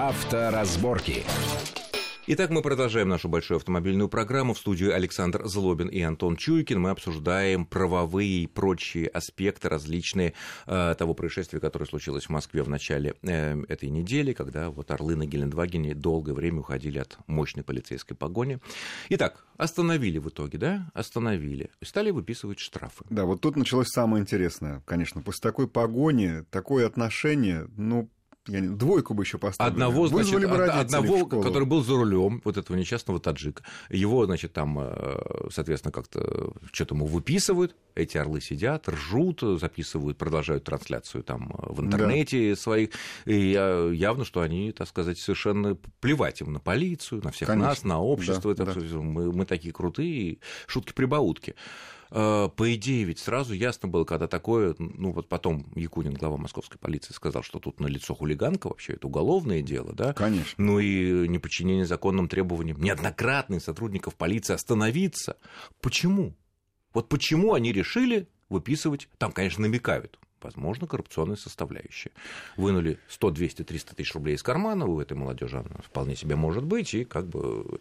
Авторазборки. Итак, мы продолжаем нашу большую автомобильную программу. В студию Александр Злобин и Антон Чуйкин. Мы обсуждаем правовые и прочие аспекты различные э, того происшествия, которое случилось в Москве в начале э, этой недели, когда вот орлы на Гелендвагене долгое время уходили от мощной полицейской погони. Итак, остановили в итоге, да? Остановили. Стали выписывать штрафы. Да, вот тут началось самое интересное, конечно. После такой погони, такое отношение, ну, я не, двойку бы еще поставили. Одного, значит, бы одного который был за рулем вот этого несчастного таджика. Его, значит, там, э, соответственно, как-то что-то ему выписывают. Эти орлы сидят, ржут, записывают, продолжают трансляцию там э, в интернете да. своих. И явно, что они, так сказать, совершенно плевать им на полицию, на всех Конечно. нас, на общество. Да, это да. Мы, мы такие крутые, шутки-прибаутки. Э, по идее, ведь сразу ясно было, когда такое, ну вот потом Якунин, глава московской полиции, сказал, что тут на лицо хулиганка вообще, это уголовное дело, да? Конечно. Ну и неподчинение законным требованиям неоднократных сотрудников полиции остановиться. Почему? Вот почему они решили выписывать, там, конечно, намекают, возможно, коррупционная составляющая. Вынули 100, 200, 300 тысяч рублей из кармана, у этой молодежи она вполне себе может быть, и как бы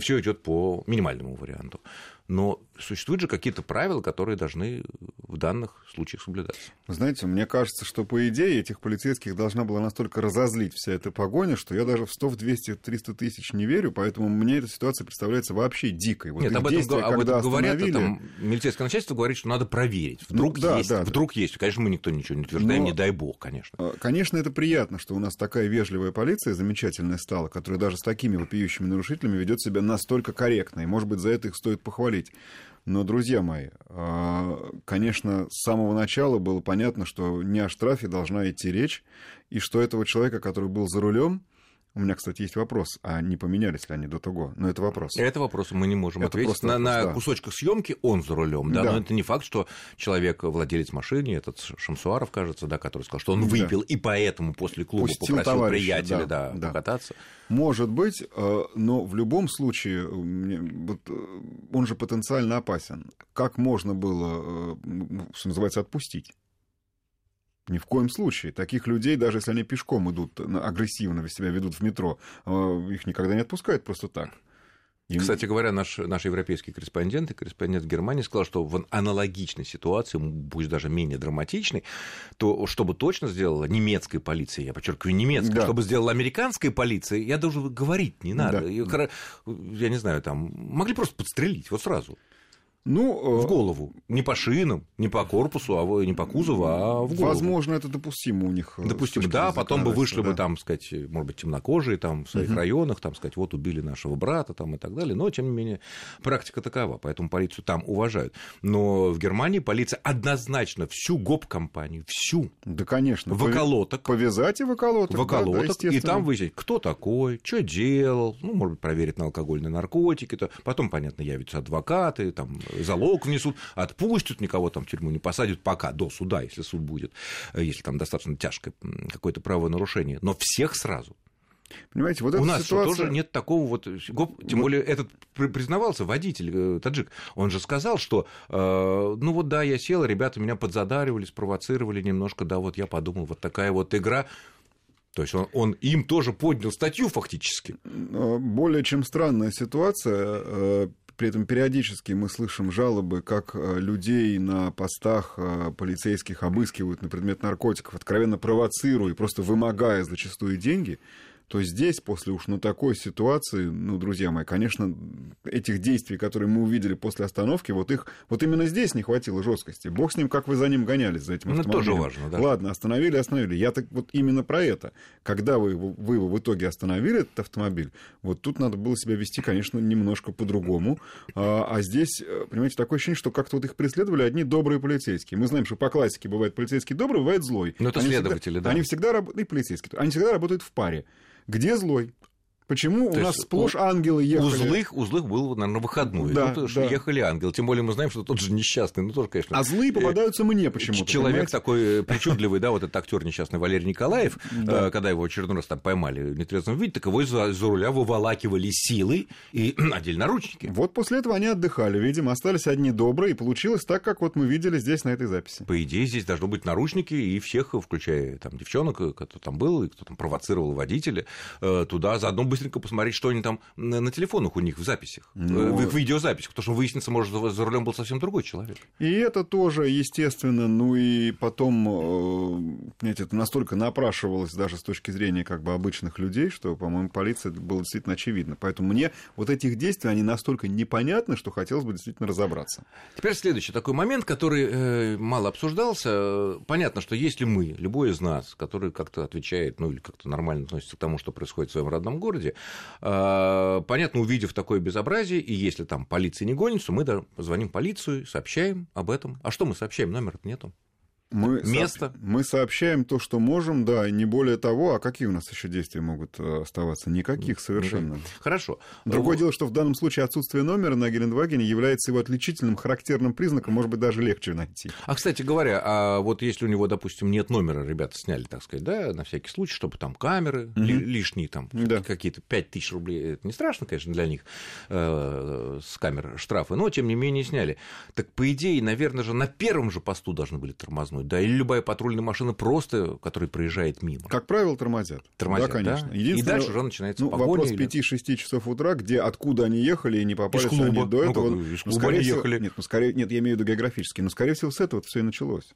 все идет по минимальному варианту но существуют же какие-то правила, которые должны в данных случаях соблюдаться. знаете, мне кажется, что по идее этих полицейских должна была настолько разозлить вся эта погоня, что я даже в 100, в 200, 300 тысяч не верю, поэтому мне эта ситуация представляется вообще дикой. Вот Нет, об этом, об этом говорят, остановили... там, милицейское начальство говорит, что надо проверить. Вдруг ну, да, есть, да, вдруг да. есть. Конечно, мы никто ничего не утверждаем, но... не дай бог, конечно. А, конечно, это приятно, что у нас такая вежливая полиция замечательная стала, которая даже с такими вопиющими нарушителями ведет себя настолько корректно, и, может быть, за это их стоит похвалить говорить. Но, друзья мои, а, конечно, с самого начала было понятно, что не о штрафе должна идти речь, и что этого человека, который был за рулем, у меня, кстати, есть вопрос, а не поменялись ли они до того? Но это вопрос. Это вопрос, мы не можем это ответить. На, вопрос, на да. кусочках съемки он за рулем, да, да, но это не факт, что человек, владелец машины, этот Шамсуаров, кажется, да, который сказал, что он выпил, да. и поэтому после клуба Пустил попросил товарища, приятеля да, да, да. покататься. Может быть, э, но в любом случае, вот, э, он же потенциально опасен. Как можно было, э, что называется, отпустить? Ни в коем случае. Таких людей, даже если они пешком идут, агрессивно себя ведут в метро, э, их никогда не отпускают просто так. Им... Кстати говоря, наш, наш европейский корреспондент и корреспондент Германии сказал, что в аналогичной ситуации, пусть даже менее драматичной, то чтобы точно сделала немецкая полиция, я подчеркиваю, немецкая, да. чтобы сделала американская полиция, я даже говорить не надо. Да. Я не знаю, там могли просто подстрелить вот сразу. Ну, в э, голову. Не по шинам, не по корпусу, а не по кузову, а в голову. Возможно, это допустимо у них. Э, допустимо, да. Потом бы вышли да. бы там, сказать, может быть, темнокожие там в своих угу. районах, там, сказать, вот убили нашего брата там и так далее. Но, тем не менее, практика такова, поэтому полицию там уважают. Но в Германии полиция однозначно всю ГОП-компанию, всю. Да, конечно. В околоток. Повязать и в околоток. В околоток. Да, да, и там выяснить, кто такой, что делал, ну, может быть, проверить на алкогольные наркотики. То. Потом, понятно, явятся адвокаты, там, залог внесут, отпустят, никого там в тюрьму не посадят пока, до суда, если суд будет, если там достаточно тяжкое какое-то правонарушение, но всех сразу. Понимаете, вот У нас ситуация... тоже нет такого вот... Тем более этот признавался водитель э, таджик. Он же сказал, что э, ну вот да, я сел, ребята меня подзадаривали, спровоцировали немножко, да, вот я подумал, вот такая вот игра. То есть он, он им тоже поднял статью фактически. Более чем странная ситуация. При этом периодически мы слышим жалобы, как э, людей на постах э, полицейских обыскивают на предмет наркотиков, откровенно провоцируя просто вымогая зачастую деньги то здесь, после уж на такой ситуации, ну, друзья мои, конечно, этих действий, которые мы увидели после остановки, вот их, вот именно здесь не хватило жесткости. Бог с ним, как вы за ним гонялись, за этим ну, автомобилем. Ну, тоже важно, да. Ладно, остановили, остановили. Я так вот именно про это. Когда вы, вы его в итоге остановили, этот автомобиль, вот тут надо было себя вести, конечно, немножко по-другому. А, а здесь, э, понимаете, такое ощущение, что как-то вот их преследовали одни добрые полицейские. Мы знаем, что по классике бывает полицейский добрый, бывает злой. Но ну, это они следователи, всегда, да. Они всегда работают, и полицейские, они всегда работают в паре. Где злой? Почему То у нас сплошь ангелы ехали? У злых, у злых был, наверное, выходной. Да, Тут да. ехали ангелы. Тем более мы знаем, что тот же несчастный, ну тоже, конечно. А злые попадаются мне почему-то. Человек понимаете? такой э, причудливый, да, вот этот актер несчастный Валерий Николаев, да. Э, когда его очередной раз там поймали в нетрезвом виде, так его за, за руля выволакивали силой и надели наручники. Вот после этого они отдыхали, видимо, остались одни добрые, и получилось так, как вот мы видели здесь на этой записи. По идее, здесь должно быть наручники, и всех, включая там девчонок, кто там был, и кто там провоцировал водителя, э, туда заодно быстренько посмотреть, что они там на телефонах у них в записях, ну... в их видеозаписях, потому что выяснится, может, за рулем был совсем другой человек. И это тоже, естественно, ну и потом, знаете, это настолько напрашивалось даже с точки зрения как бы обычных людей, что, по-моему, полиция было действительно очевидно. Поэтому мне вот этих действий, они настолько непонятны, что хотелось бы действительно разобраться. Теперь следующий такой момент, который э, мало обсуждался. Понятно, что если мы, любой из нас, который как-то отвечает, ну или как-то нормально относится к тому, что происходит в своем родном городе, э, понятно, увидев такое безобразие, и если там полиция не гонится, мы звоним полицию, сообщаем об этом. А что мы сообщаем? Номера нету мы место. Со... Мы сообщаем то, что можем, да, не более того. А какие у нас еще действия могут э, оставаться? Никаких совершенно. Хорошо. Другое дело, что в данном случае отсутствие номера на Гелендвагене является его отличительным, характерным признаком, может быть, даже легче найти. А, кстати говоря, а вот если у него, допустим, нет номера, ребята сняли, так сказать, да, на всякий случай, чтобы там камеры mm-hmm. лишние, там да. какие-то 5000 рублей, это не страшно, конечно, для них, э, с камер штрафы, но, тем не менее, сняли. Так, по идее, наверное же, на первом же посту должны были тормознуть да, или любая патрульная машина просто, которая проезжает мимо. Как правило, тормозят. Тормозят, да, конечно. Да? И дальше уже начинается ну, погоня. Вопрос или... 5-6 часов утра, где, откуда они ехали и не попали они до этого. Ну, как, из ну, клуба ну, скорее всего, ехали. Нет, ну, скорее, нет, я имею в виду географически, но, скорее всего, с этого все и началось.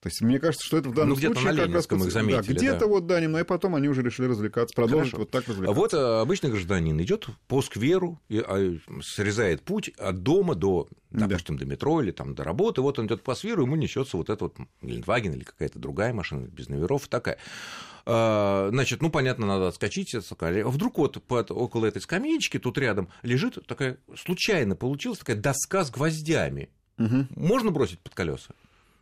То есть мне кажется, что это в данном ну, где-то случае на как раз их заметили, да, где-то да. вот да, немного, и потом они уже решили развлекаться, продолжить Хорошо. вот так развлекаться. А вот а, обычный гражданин идет по скверу, и, а, срезает путь от дома до, допустим, да. до метро или там до работы. Вот он идет по скверу, ему несется вот этот вот Гелендваген или какая-то другая машина без номеров такая. А, значит, ну, понятно, надо отскочить. Вдруг вот под, около этой скамеечки тут рядом лежит такая, случайно получилась такая доска с гвоздями. Угу. Можно бросить под колеса?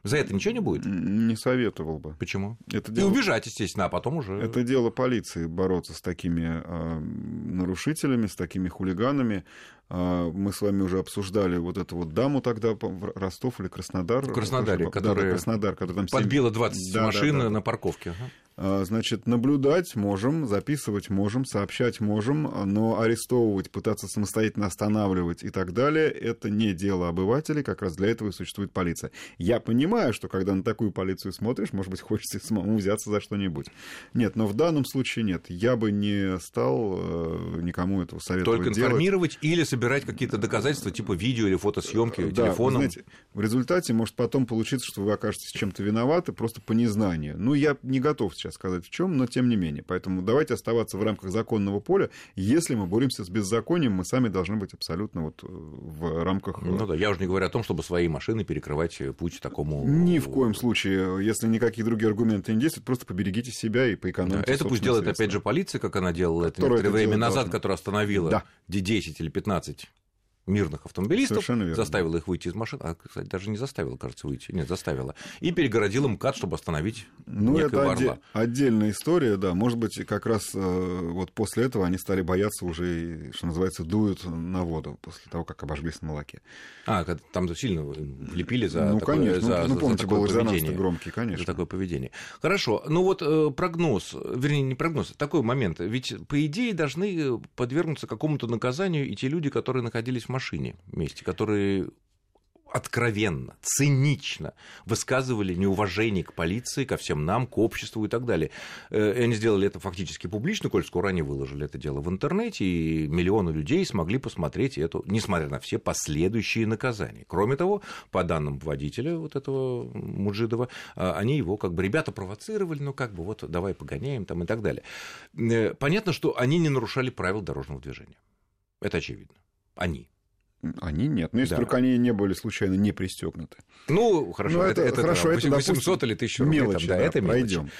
За это ничего не будет? Не советовал бы. Почему? Это дело... И убежать, естественно, а потом уже... Это дело полиции бороться с такими э, нарушителями, с такими хулиганами. Э, мы с вами уже обсуждали вот эту вот даму тогда, в Ростов или Краснодар. В Краснодаре, которая да, Краснодар, который там подбила 20 да, машин да, да, на парковке. Ага. А, значит, наблюдать можем, записывать можем, сообщать можем, но арестовывать, пытаться самостоятельно останавливать и так далее, это не дело обывателей, как раз для этого и существует полиция. Я понимаю, что когда на такую полицию смотришь, может быть, хочется самому взяться за что-нибудь. Нет, но в данном случае нет. Я бы не стал э, никому этого советовать Только делать. информировать или собирать какие-то доказательства, типа видео или фотосъемки да, телефоном. Знаете, в результате может потом получиться, что вы окажетесь чем-то виноваты просто по незнанию. Ну, я не готов сейчас сейчас сказать в чем, но тем не менее. Поэтому давайте оставаться в рамках законного поля. Если мы боремся с беззаконием, мы сами должны быть абсолютно вот э, в рамках... Ну э, да, я уже не говорю о том, чтобы свои машины перекрывать э, путь такому... Ни в коем случае. Если никакие другие аргументы не действуют, просто поберегите себя и поэкономите да, Это пусть делает, средства. опять же, полиция, как она делала это некоторое время назад, должна. которая остановила да. 10 или 15 мирных автомобилистов, заставила их выйти из машины, а, кстати, даже не заставила, кажется, выйти, нет, заставила, и перегородила МКАД, чтобы остановить Ну, это оде- отдельная история, да, может быть, как раз э, вот после этого они стали бояться уже, что называется, дуют на воду после того, как обожглись на молоке. А, там сильно влепили за ну, такое, конечно, за, ну, за, помните, за такое был поведение. громкий, конечно. За такое поведение. Хорошо, ну вот э, прогноз, вернее, не прогноз, такой момент, ведь, по идее, должны подвергнуться какому-то наказанию и те люди, которые находились в машине вместе месте, которые откровенно, цинично высказывали неуважение к полиции, ко всем нам, к обществу и так далее. Э, и они сделали это фактически публично, коль скоро они выложили это дело в интернете, и миллионы людей смогли посмотреть это, несмотря на все последующие наказания. Кроме того, по данным водителя вот этого Муджидова, э, они его как бы, ребята провоцировали, ну как бы вот давай погоняем там и так далее. Э, понятно, что они не нарушали правил дорожного движения. Это очевидно. Они. Они нет. Ну, если да. только они не были случайно не пристегнуты. Ну, хорошо, ну, это, это, хорошо, это 800 или 1000 рублей. Мелочи, там, да, да, это пройдем.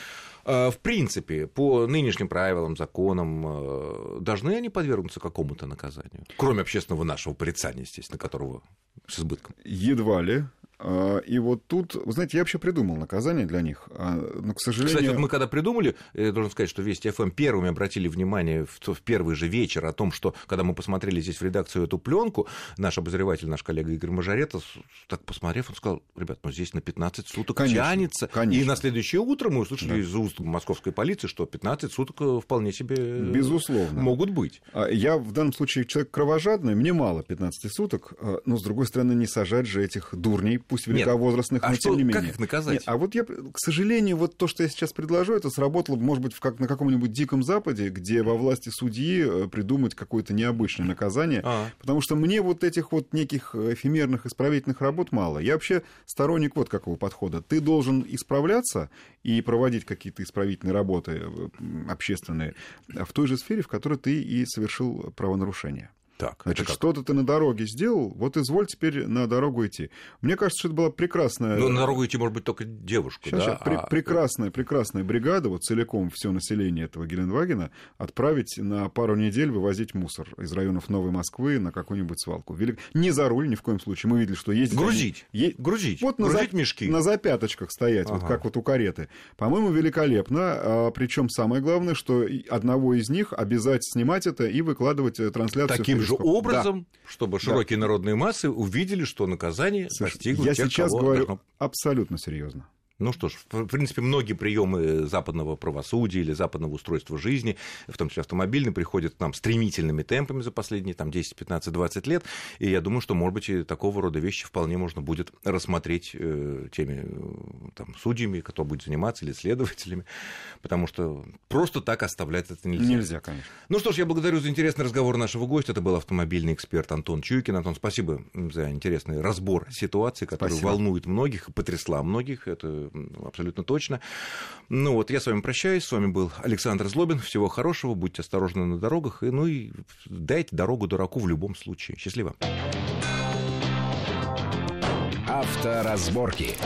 А, в принципе, по нынешним правилам, законам, э, должны они подвергнуться какому-то наказанию? Кроме общественного нашего порицания, естественно, которого с избытком. Едва ли. А, и вот тут, вы знаете, я вообще придумал наказание для них, а, но, к сожалению... Кстати, вот мы когда придумали, я должен сказать, что Вести ФМ первыми обратили внимание в, в первый же вечер о том, что, когда мы посмотрели здесь в редакцию эту пленку, наш обозреватель, наш коллега Игорь Мажоретов, так посмотрев, он сказал, ребят, ну здесь на 15 суток конечно, тянется. Конечно. И на следующее утро мы услышали да. из уст московской полиции, что 15 суток э, вполне себе Безусловно. могут быть. А я в данном случае человек кровожадный, мне мало 15 суток, но, с другой стороны, не сажать же этих дурней пусть великовозрастных, Нет. но а тем что, не менее. Как их наказать? Нет, а вот я, к сожалению, вот то, что я сейчас предложу, это сработало, может быть, как на каком-нибудь диком Западе, где во власти судьи э, придумать какое-то необычное наказание, а. потому что мне вот этих вот неких эфемерных исправительных работ мало. Я вообще сторонник вот какого подхода. Ты должен исправляться и проводить какие-то исправительные работы э, общественные в той же сфере, в которой ты и совершил правонарушение. Так, Значит, что-то ты на дороге сделал, вот изволь теперь на дорогу идти. Мне кажется, что это была прекрасная... Ну, на дорогу идти, может быть, только девушку, сейчас, да? Сейчас, а... Пр- прекрасная, прекрасная бригада, вот целиком все население этого Гелендвагена отправить на пару недель вывозить мусор из районов Новой Москвы на какую-нибудь свалку. Велик... Не за руль ни в коем случае. Мы видели, что ездить... Грузить. Е... Грузить. Вот Грузить на за... мешки. На запяточках стоять, ага. вот как вот у кареты. По-моему, великолепно. А, причем самое главное, что одного из них обязать снимать это и выкладывать э, трансляцию. Таким же образом, да чтобы широкие да. народные массы увидели, что наказание достигло Я тех, сейчас кого говорю должно... абсолютно серьезно. Ну что ж, в принципе, многие приемы западного правосудия или западного устройства жизни, в том числе автомобильный, приходят к нам стремительными темпами за последние там, 10, 15, 20 лет. И я думаю, что, может быть, и такого рода вещи вполне можно будет рассмотреть э, теми э, там, судьями, кто будет заниматься, или следователями, потому что просто так оставлять это нельзя. Нельзя, конечно. Ну что ж, я благодарю за интересный разговор нашего гостя. Это был автомобильный эксперт Антон Чуйкин. Антон, спасибо за интересный разбор ситуации, которая спасибо. волнует многих и потрясла многих. Это абсолютно точно. Ну вот, я с вами прощаюсь. С вами был Александр Злобин. Всего хорошего, будьте осторожны на дорогах. И, ну и дайте дорогу дураку в любом случае. Счастливо. Авторазборки.